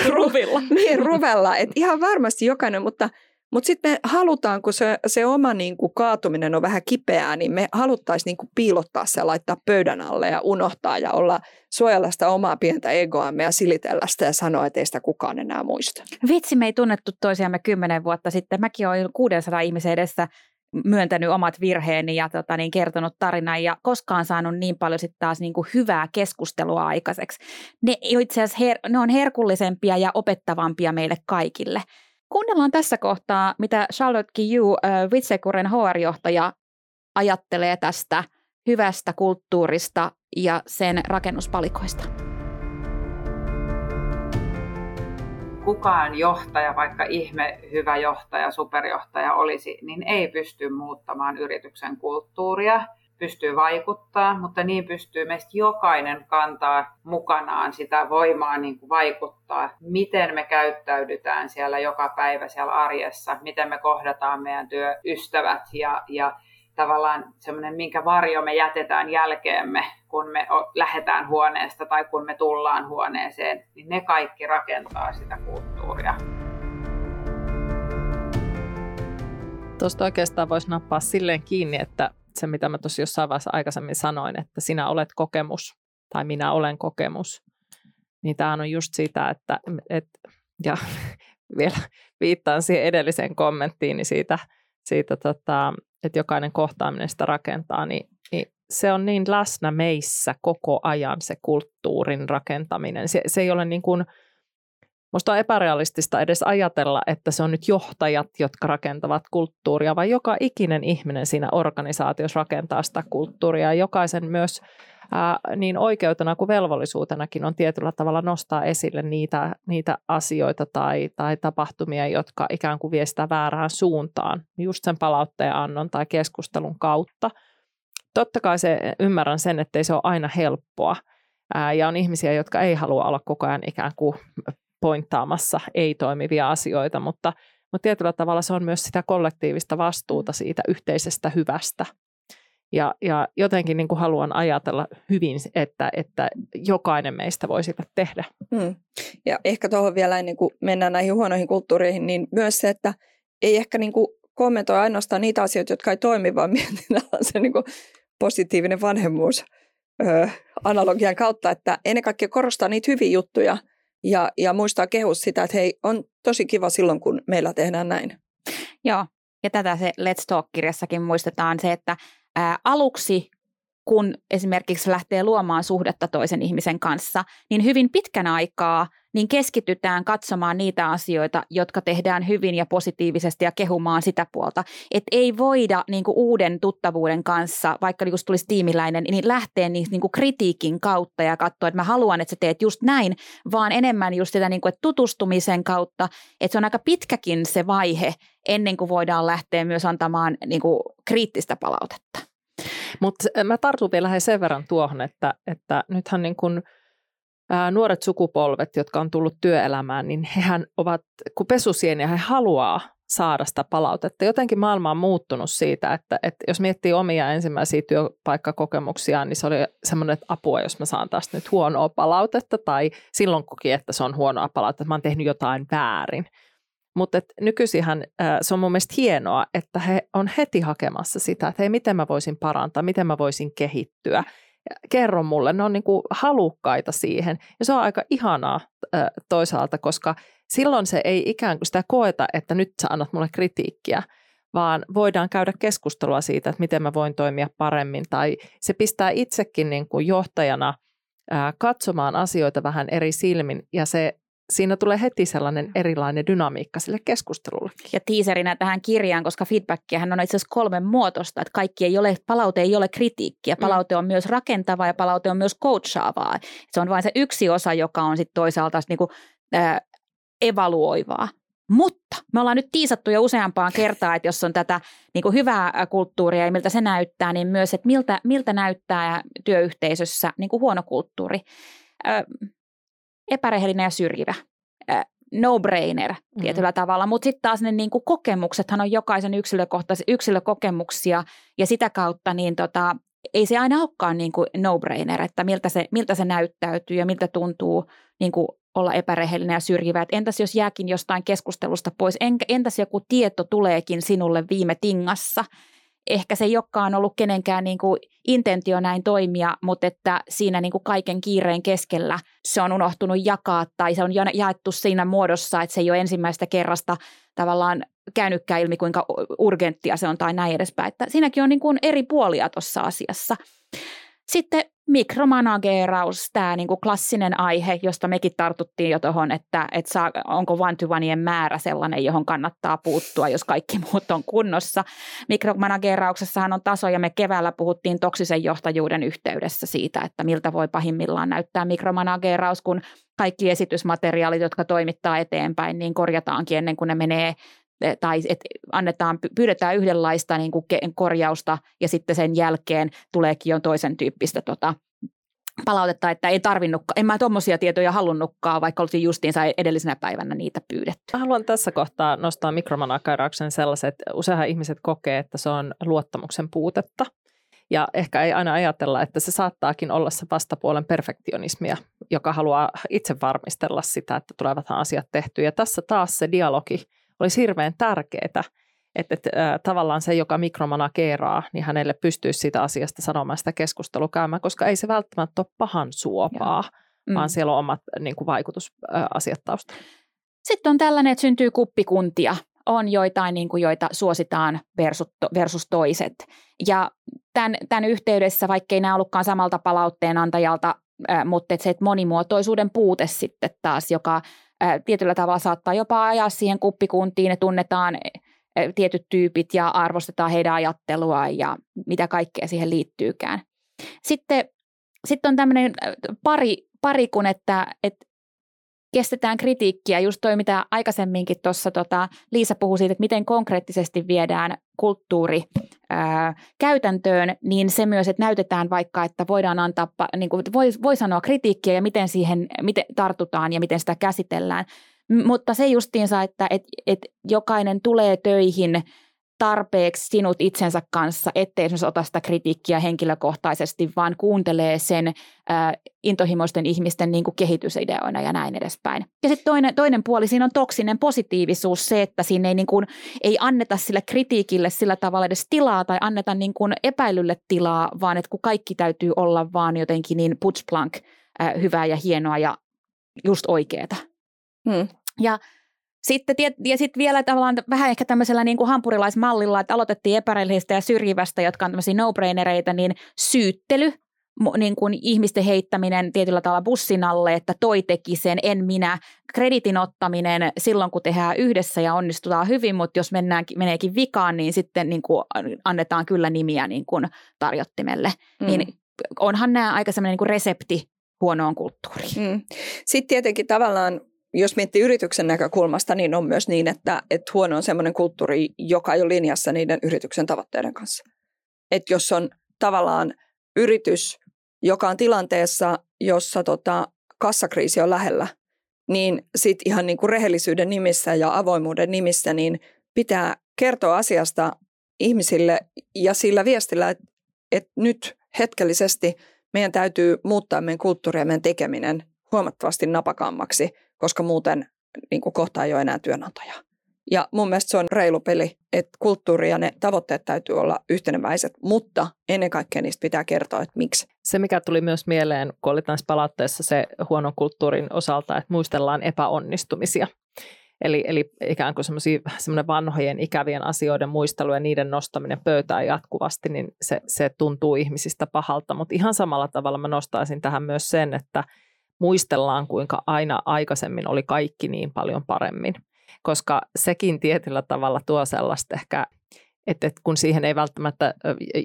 ruvilla. [laughs] niin, ruvella. Et ihan varmasti jokainen, mutta, mutta sitten me halutaan, kun se, se oma niin kaatuminen on vähän kipeää, niin me haluttaisiin niin piilottaa se, laittaa pöydän alle ja unohtaa ja olla suojella sitä omaa pientä egoamme ja silitellä sitä ja sanoa, että ei sitä kukaan enää muista. Vitsi, me ei tunnettu toisiamme kymmenen vuotta sitten. Mäkin olin 600 ihmisen edessä myöntänyt omat virheeni ja tota, niin kertonut tarinan ja koskaan saanut niin paljon sitten taas niin kuin hyvää keskustelua aikaiseksi. Ne itse her- ne on herkullisempia ja opettavampia meille kaikille. Kuunnellaan tässä kohtaa, mitä Charlotte Kiu, Vitsekuren HR-johtaja, ajattelee tästä hyvästä kulttuurista ja sen rakennuspalikoista. kukaan johtaja, vaikka ihme hyvä johtaja, superjohtaja olisi, niin ei pysty muuttamaan yrityksen kulttuuria, pystyy vaikuttaa, mutta niin pystyy meistä jokainen kantaa mukanaan sitä voimaa niin kuin vaikuttaa, miten me käyttäydytään siellä joka päivä siellä arjessa, miten me kohdataan meidän työystävät ja, ja tavallaan semmoinen, minkä varjo me jätetään jälkeemme, kun me lähdetään huoneesta tai kun me tullaan huoneeseen, niin ne kaikki rakentaa sitä kulttuuria. Tuosta oikeastaan voisi nappaa silleen kiinni, että se mitä mä tuossa jossain vaiheessa aikaisemmin sanoin, että sinä olet kokemus tai minä olen kokemus, niin tämä on just sitä, että, et, ja [laughs] vielä viittaan siihen edelliseen kommenttiin niin siitä, siitä tota, että jokainen kohtaaminen sitä rakentaa, niin, niin se on niin läsnä meissä koko ajan se kulttuurin rakentaminen. Se, se ei ole niin kuin, Minusta on epärealistista edes ajatella, että se on nyt johtajat, jotka rakentavat kulttuuria, vaan joka ikinen ihminen siinä organisaatiossa rakentaa sitä kulttuuria. Jokaisen myös ää, niin oikeutena kuin velvollisuutenakin on tietyllä tavalla nostaa esille niitä, niitä asioita tai, tai tapahtumia, jotka ikään kuin vie sitä väärään suuntaan, just sen palautteen annon tai keskustelun kautta. Totta kai se, ymmärrän sen, että ei se ole aina helppoa. Ää, ja on ihmisiä, jotka ei halua olla koko ajan ikään kuin pointtaamassa ei-toimivia asioita, mutta, mutta tietyllä tavalla se on myös sitä kollektiivista vastuuta siitä yhteisestä hyvästä. Ja, ja jotenkin niin kuin haluan ajatella hyvin, että, että jokainen meistä voi sitä tehdä. Hmm. Ja ehkä tuohon vielä ennen kuin mennään näihin huonoihin kulttuureihin, niin myös se, että ei ehkä niin kuin kommentoi ainoastaan niitä asioita, jotka ei toimi, vaan mietin se niin kuin positiivinen vanhemmuus öö, analogian kautta, että ennen kaikkea korostaa niitä hyviä juttuja – ja, ja muistaa kehus sitä, että hei, on tosi kiva silloin, kun meillä tehdään näin. Joo, ja tätä se Let's Talk-kirjassakin muistetaan se, että ää, aluksi kun esimerkiksi lähtee luomaan suhdetta toisen ihmisen kanssa, niin hyvin pitkän aikaa niin keskitytään katsomaan niitä asioita, jotka tehdään hyvin ja positiivisesti ja kehumaan sitä puolta. Et ei voida niin kuin uuden tuttavuuden kanssa, vaikka niin kuin tulisi tiimiläinen, niin lähteä niin, niin kuin kritiikin kautta ja katsoa, että mä haluan, että sä teet just näin, vaan enemmän just sitä niin kuin, että tutustumisen kautta, että se on aika pitkäkin se vaihe ennen kuin voidaan lähteä myös antamaan niin kuin kriittistä palautetta. Mutta mä tartun vielä sen verran tuohon, että, että nythän niin kun ää, nuoret sukupolvet, jotka on tullut työelämään, niin hehän ovat, kun pesusieniä, he haluaa saada sitä palautetta. Jotenkin maailma on muuttunut siitä, että, että jos miettii omia ensimmäisiä työpaikkakokemuksia, niin se oli semmoinen, että apua, jos mä saan tästä nyt huonoa palautetta, tai silloin koki, että se on huonoa palautetta, että mä oon tehnyt jotain väärin. Mutta nykyisinhän se on mun mielestä hienoa, että he on heti hakemassa sitä, että hei, miten mä voisin parantaa, miten mä voisin kehittyä. Kerro mulle, ne on niin kuin halukkaita siihen. Ja se on aika ihanaa toisaalta, koska silloin se ei ikään kuin sitä koeta, että nyt sä annat mulle kritiikkiä, vaan voidaan käydä keskustelua siitä, että miten mä voin toimia paremmin. Tai se pistää itsekin niin kuin johtajana katsomaan asioita vähän eri silmin ja se siinä tulee heti sellainen erilainen dynamiikka sille keskustelulle. Ja tiiserinä tähän kirjaan, koska feedbackiähän on itse asiassa kolmen muotoista, että kaikki ei ole, palaute ei ole kritiikkiä, mm. palaute on myös rakentavaa ja palaute on myös coachaavaa. Se on vain se yksi osa, joka on sitten toisaalta niin kuin, äh, evaluoivaa. Mutta me ollaan nyt tiisattu jo useampaan kertaan, että jos on tätä niin kuin hyvää kulttuuria ja miltä se näyttää, niin myös, että miltä, miltä näyttää työyhteisössä niin kuin huono kulttuuri. Ö, epärehellinen ja syrjivä. No-brainer mm. tietyllä mm. tavalla, mutta sitten taas ne niin kuin kokemuksethan on jokaisen yksilökohtaisia yksilökokemuksia ja sitä kautta niin tota, ei se aina olekaan niin kuin no-brainer, että miltä se, miltä se näyttäytyy ja miltä tuntuu niin kuin olla epärehellinen ja syrjivä. Et entäs jos jääkin jostain keskustelusta pois, entäs joku tieto tuleekin sinulle viime tingassa – ehkä se ei olekaan ollut kenenkään niin kuin intentio näin toimia, mutta että siinä niin kuin kaiken kiireen keskellä se on unohtunut jakaa tai se on jaettu siinä muodossa, että se ei ole ensimmäistä kerrasta tavallaan käynytkään ilmi, kuinka urgenttia se on tai näin edespäin. Että siinäkin on niin kuin eri puolia tuossa asiassa. Sitten mikromanageeraus, tämä niinku klassinen aihe, josta mekin tartuttiin jo tuohon, että, että saa, onko one määrä sellainen, johon kannattaa puuttua, jos kaikki [laughs] muut on kunnossa. Mikromanageerauksessahan on tasoja. Me keväällä puhuttiin toksisen johtajuuden yhteydessä siitä, että miltä voi pahimmillaan näyttää mikromanageeraus, kun kaikki esitysmateriaalit, jotka toimittaa eteenpäin, niin korjataankin ennen kuin ne menee tai et annetaan, pyydetään yhdenlaista niin kuin korjausta ja sitten sen jälkeen tuleekin jo toisen tyyppistä tota, palautetta, että ei tarvinnutkaan, en mä tuommoisia tietoja halunnutkaan, vaikka oltiin justiinsa edellisenä päivänä niitä pyydetty. Haluan tässä kohtaa nostaa mikromanakarauksen sellaiset, useinhan ihmiset kokee, että se on luottamuksen puutetta. Ja ehkä ei aina ajatella, että se saattaakin olla se vastapuolen perfektionismia, joka haluaa itse varmistella sitä, että tulevathan asiat tehtyä. Ja tässä taas se dialogi olisi hirveän tärkeää, että, että äh, tavallaan se, joka mikromanageeraa, niin hänelle pystyisi sitä asiasta sanomaan sitä keskustelua käymään, koska ei se välttämättä ole pahan suopaa, mm. vaan siellä on omat niin kuin, vaikutusasiat taustalla. Sitten on tällainen, että syntyy kuppikuntia. On joitain, niin kuin, joita suositaan versus, versus toiset. Ja tämän, tämän yhteydessä, vaikkei nämä ollutkaan samalta palautteen antajalta, mutta että se että monimuotoisuuden puute sitten taas, joka tietyllä tavalla saattaa jopa ajaa siihen kuppikuntiin, ne tunnetaan tietyt tyypit ja arvostetaan heidän ajattelua ja mitä kaikkea siihen liittyykään. Sitten, sitten on tämmöinen pari, pari kun, että, että kestetään kritiikkiä. Just toi, mitä aikaisemminkin tuossa tota, Liisa puhui siitä, että miten konkreettisesti viedään kulttuuri ää, käytäntöön, niin se myös, että näytetään vaikka, että voidaan antaa, niin kuin voi, voi sanoa kritiikkiä ja miten siihen miten tartutaan ja miten sitä käsitellään. M- mutta se justiinsa, että et, et jokainen tulee töihin – tarpeeksi sinut itsensä kanssa, ettei esimerkiksi ota sitä kritiikkiä henkilökohtaisesti, vaan kuuntelee sen äh, intohimoisten ihmisten niin kuin kehitysideoina ja näin edespäin. Ja sitten toinen, toinen puoli siinä on toksinen positiivisuus, se, että siinä ei, niin kuin, ei anneta sille kritiikille sillä tavalla edes tilaa tai anneta niin kuin epäilylle tilaa, vaan että kun kaikki täytyy olla vaan jotenkin niin putsplank äh, hyvää ja hienoa ja just oikeeta. Hmm. Ja sitten, ja sitten vielä tavallaan vähän ehkä tämmöisellä niin kuin hampurilaismallilla, että aloitettiin epärehellisistä ja syrjivästä, jotka on tämmöisiä no-brainereita, niin syyttely, niin kuin ihmisten heittäminen tietyllä tavalla bussin alle, että toi teki sen, en minä. Kreditin ottaminen silloin, kun tehdään yhdessä ja onnistutaan hyvin, mutta jos mennään, meneekin vikaan, niin sitten niin kuin annetaan kyllä nimiä niin kuin tarjottimelle. Mm. Niin onhan nämä aika semmoinen niin resepti huonoon kulttuuriin. Mm. Sitten tietenkin tavallaan jos miettii yrityksen näkökulmasta, niin on myös niin, että, että huono on sellainen kulttuuri, joka ei ole linjassa niiden yrityksen tavoitteiden kanssa. Että jos on tavallaan yritys, joka on tilanteessa, jossa tota, kassakriisi on lähellä, niin sitten ihan niin kuin rehellisyyden nimissä ja avoimuuden nimissä, niin pitää kertoa asiasta ihmisille ja sillä viestillä, että, että nyt hetkellisesti meidän täytyy muuttaa meidän kulttuuria ja meidän tekeminen huomattavasti napakammaksi, koska muuten niin kuin kohta ei ole enää työnantajaa. Ja mun mielestä se on reilu peli, että kulttuuri ja ne tavoitteet täytyy olla yhteneväiset, mutta ennen kaikkea niistä pitää kertoa, että miksi. Se, mikä tuli myös mieleen, kun oli tässä palautteessa se huonon kulttuurin osalta, että muistellaan epäonnistumisia. Eli, eli ikään kuin semmoinen vanhojen ikävien asioiden muistelu ja niiden nostaminen pöytään jatkuvasti, niin se, se tuntuu ihmisistä pahalta. Mutta ihan samalla tavalla mä nostaisin tähän myös sen, että muistellaan, kuinka aina aikaisemmin oli kaikki niin paljon paremmin koska sekin tietyllä tavalla tuo sellaista ehkä, että, kun siihen ei välttämättä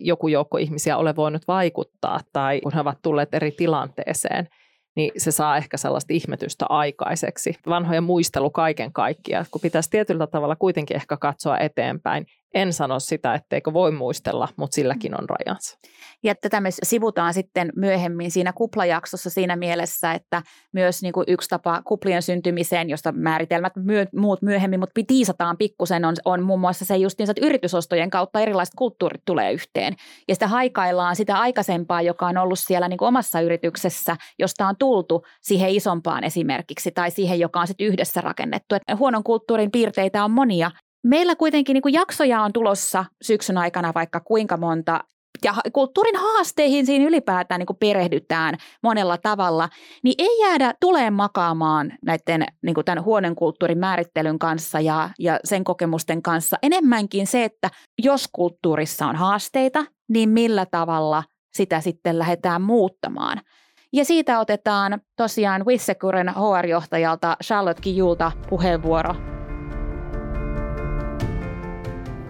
joku joukko ihmisiä ole voinut vaikuttaa tai kun he ovat tulleet eri tilanteeseen, niin se saa ehkä sellaista ihmetystä aikaiseksi. Vanhojen muistelu kaiken kaikkiaan, kun pitäisi tietyllä tavalla kuitenkin ehkä katsoa eteenpäin en sano sitä, etteikö voi muistella, mutta silläkin on rajansa. Ja tätä me sivutaan sitten myöhemmin siinä kuplajaksossa siinä mielessä, että myös niin kuin yksi tapa kuplien syntymiseen, josta määritelmät myö, muut myöhemmin, mutta tiisataan pikkusen, on, on muun muassa se just niin, että yritysostojen kautta erilaiset kulttuurit tulee yhteen. Ja sitä haikaillaan sitä aikaisempaa, joka on ollut siellä niin kuin omassa yrityksessä, josta on tultu siihen isompaan esimerkiksi tai siihen, joka on sitten yhdessä rakennettu. Et huonon kulttuurin piirteitä on monia Meillä kuitenkin niin kuin jaksoja on tulossa syksyn aikana vaikka kuinka monta, ja kulttuurin haasteihin siinä ylipäätään niin kuin perehdytään monella tavalla, niin ei jäädä tuleen makaamaan näiden niin kuin tämän huonon kulttuurin määrittelyn kanssa ja, ja sen kokemusten kanssa. Enemmänkin se, että jos kulttuurissa on haasteita, niin millä tavalla sitä sitten lähdetään muuttamaan. Ja siitä otetaan tosiaan Wissecuren HR-johtajalta Charlotte Kijulta puheenvuoro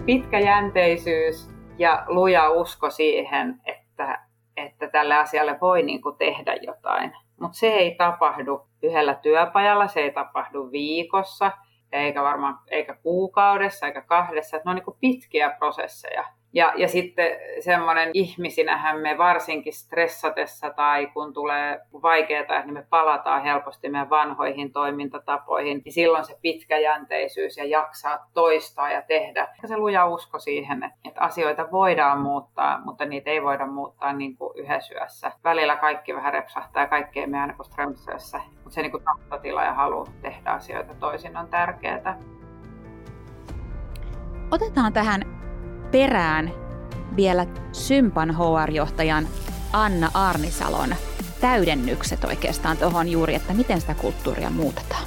pitkäjänteisyys ja luja usko siihen, että, että tälle asialle voi niin kuin tehdä jotain. Mutta se ei tapahdu yhdellä työpajalla, se ei tapahdu viikossa, eikä varmaan eikä kuukaudessa eikä kahdessa. ne on niin kuin pitkiä prosesseja. Ja, ja sitten semmoinen ihmisinähän me varsinkin stressatessa tai kun tulee vaikeaa, niin me palataan helposti meidän vanhoihin toimintatapoihin, niin silloin se pitkäjänteisyys ja jaksaa toistaa ja tehdä. Ja se luja usko siihen, että asioita voidaan muuttaa, mutta niitä ei voida muuttaa niin kuin yhdessä yössä. Välillä kaikki vähän repsahtaa ja kaikki ei mene aina kuin. Mutta se niin kuin tahtotila ja halu tehdä asioita toisin on tärkeää. Otetaan tähän perään vielä Sympan HR-johtajan Anna Arnisalon täydennykset oikeastaan tuohon juuri, että miten sitä kulttuuria muutetaan.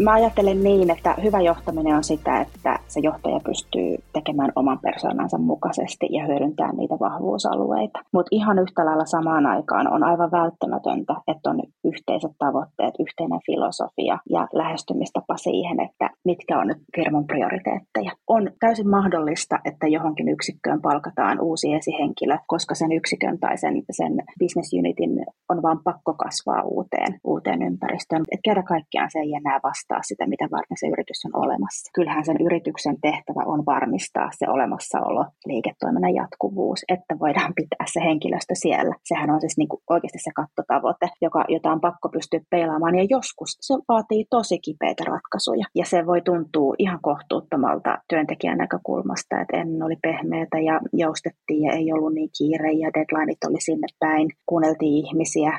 Mä ajattelen niin, että hyvä johtaminen on sitä, että se johtaja pystyy tekemään oman persoonansa mukaisesti ja hyödyntämään niitä vahvuusalueita. Mutta ihan yhtä lailla samaan aikaan on aivan välttämätöntä, että on yhteiset tavoitteet, yhteinen filosofia ja lähestymistapa siihen, että mitkä on nyt firman prioriteetteja. On täysin mahdollista, että johonkin yksikköön palkataan uusi esihenkilö, koska sen yksikön tai sen, sen business unitin on vaan pakko kasvaa uuteen, uuteen ympäristöön. Et kerta kaikkiaan se ei enää vasta varmistaa sitä, mitä varten se yritys on olemassa. Kyllähän sen yrityksen tehtävä on varmistaa se olemassaolo, liiketoiminnan jatkuvuus, että voidaan pitää se henkilöstö siellä. Sehän on siis niin kuin oikeasti se kattotavoite, joka, jota on pakko pystyä peilaamaan. Ja joskus se vaatii tosi kipeitä ratkaisuja. Ja se voi tuntua ihan kohtuuttomalta työntekijän näkökulmasta, että ennen oli pehmeätä ja joustettiin ja ei ollut niin kiire ja deadlineit oli sinne päin. Kuunneltiin ihmisiä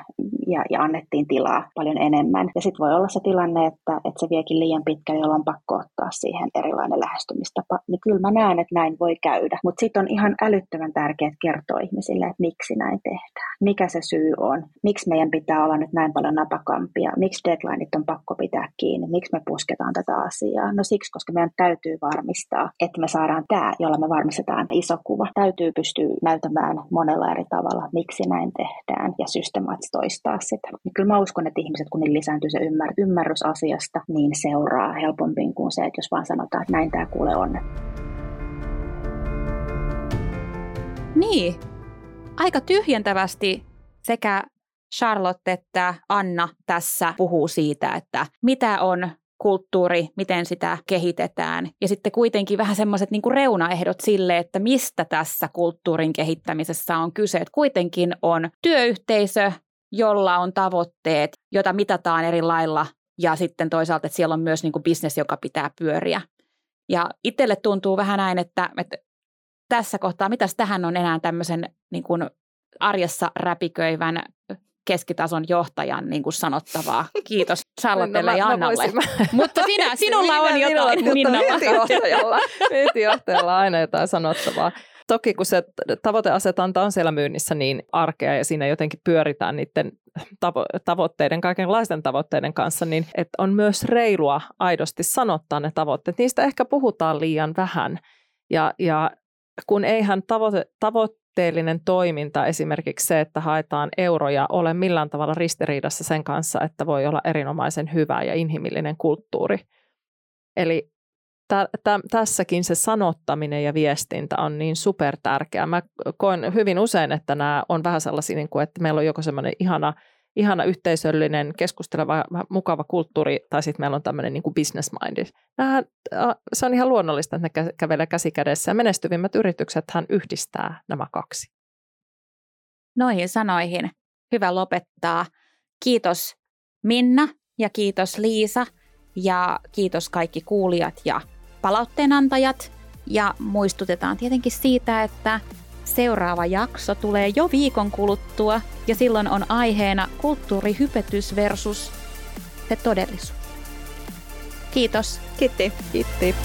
ja, ja annettiin tilaa paljon enemmän. Ja sitten voi olla se tilanne, että, että se viekin liian pitkä, jolloin on pakko ottaa siihen erilainen lähestymistapa. Niin kyllä mä näen, että näin voi käydä. Mutta sitten on ihan älyttömän tärkeää kertoa ihmisille, että miksi näin tehdään. Mikä se syy on. Miksi meidän pitää olla nyt näin paljon napakampia. Miksi deadlineit on pakko pitää kiinni. Miksi me pusketaan tätä asiaa. No siksi, koska meidän täytyy varmistaa, että me saadaan tämä, jolla me varmistetaan iso kuva. Täytyy pystyä näyttämään monella eri tavalla, miksi näin tehdään ja systemaattisesti toistaa sitä. Niin kyllä mä uskon, että ihmiset, kun niillä lisääntyy se ymmärrys asiasta, niin seuraa helpommin kuin se, että jos vaan sanotaan, että näin tämä kuule on. Niin, aika tyhjentävästi sekä Charlotte että Anna tässä puhuu siitä, että mitä on kulttuuri, miten sitä kehitetään. Ja sitten kuitenkin vähän semmoiset niin reunaehdot sille, että mistä tässä kulttuurin kehittämisessä on kyse. Että kuitenkin on työyhteisö, jolla on tavoitteet, jota mitataan eri lailla ja sitten toisaalta, että siellä on myös niin kuin bisnes, joka pitää pyöriä. Ja itselle tuntuu vähän näin, että, että tässä kohtaa, mitäs tähän on enää tämmöisen niin kuin arjessa räpiköivän keskitason johtajan niin kuin sanottavaa. [laughs] Kiitos Charlottelle no, ja Annalle. Mä, [laughs] Mutta sinä, [laughs] sinulla on jotain Minnalla. Myyntijohtajalla, myyntijohtajalla on aina jotain sanottavaa. Toki kun se tavoiteasetanta on siellä myynnissä niin arkea ja siinä jotenkin pyöritään niiden tavo- tavoitteiden, kaikenlaisten tavoitteiden kanssa, niin että on myös reilua aidosti sanottaa ne tavoitteet. Niistä ehkä puhutaan liian vähän. Ja, ja kun eihän tavoite, tavoitteellinen toiminta, esimerkiksi se, että haetaan euroja, ole millään tavalla ristiriidassa sen kanssa, että voi olla erinomaisen hyvä ja inhimillinen kulttuuri. Eli tä, tä, tässäkin se sanottaminen ja viestintä on niin super tärkeää. Mä koen hyvin usein, että nämä on vähän sellaisia, niin kuin, että meillä on joko semmoinen ihana, ihana yhteisöllinen, keskusteleva, mukava kulttuuri, tai sitten meillä on tämmöinen niin kuin business minded. Nämä, se on ihan luonnollista, että ne kävelee käsi kädessä, ja menestyvimmät yritykset hän yhdistää nämä kaksi. Noihin sanoihin hyvä lopettaa. Kiitos Minna ja kiitos Liisa ja kiitos kaikki kuulijat ja palautteenantajat ja muistutetaan tietenkin siitä, että seuraava jakso tulee jo viikon kuluttua ja silloin on aiheena kulttuurihypetys versus se todellisuus. Kiitos. Kiitti. Kiitti.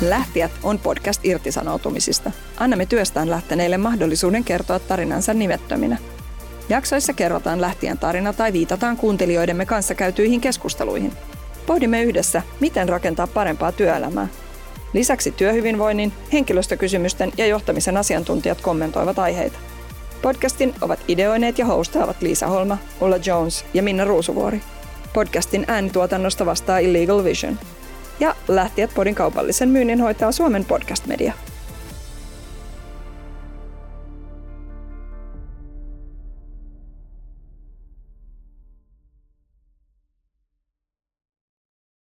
Lähtijät on podcast irtisanoutumisista. Annamme työstään lähteneille mahdollisuuden kertoa tarinansa nimettöminä. Jaksoissa kerrotaan lähtien tarina tai viitataan kuuntelijoidemme kanssa käytyihin keskusteluihin. Pohdimme yhdessä, miten rakentaa parempaa työelämää. Lisäksi työhyvinvoinnin, henkilöstökysymysten ja johtamisen asiantuntijat kommentoivat aiheita. Podcastin ovat ideoineet ja hostaavat Liisa Holma, Ulla Jones ja Minna Ruusuvuori. Podcastin äänituotannosta vastaa Illegal Vision. Ja Lähtijät podin kaupallisen myynnin hoitaa Suomen podcast media.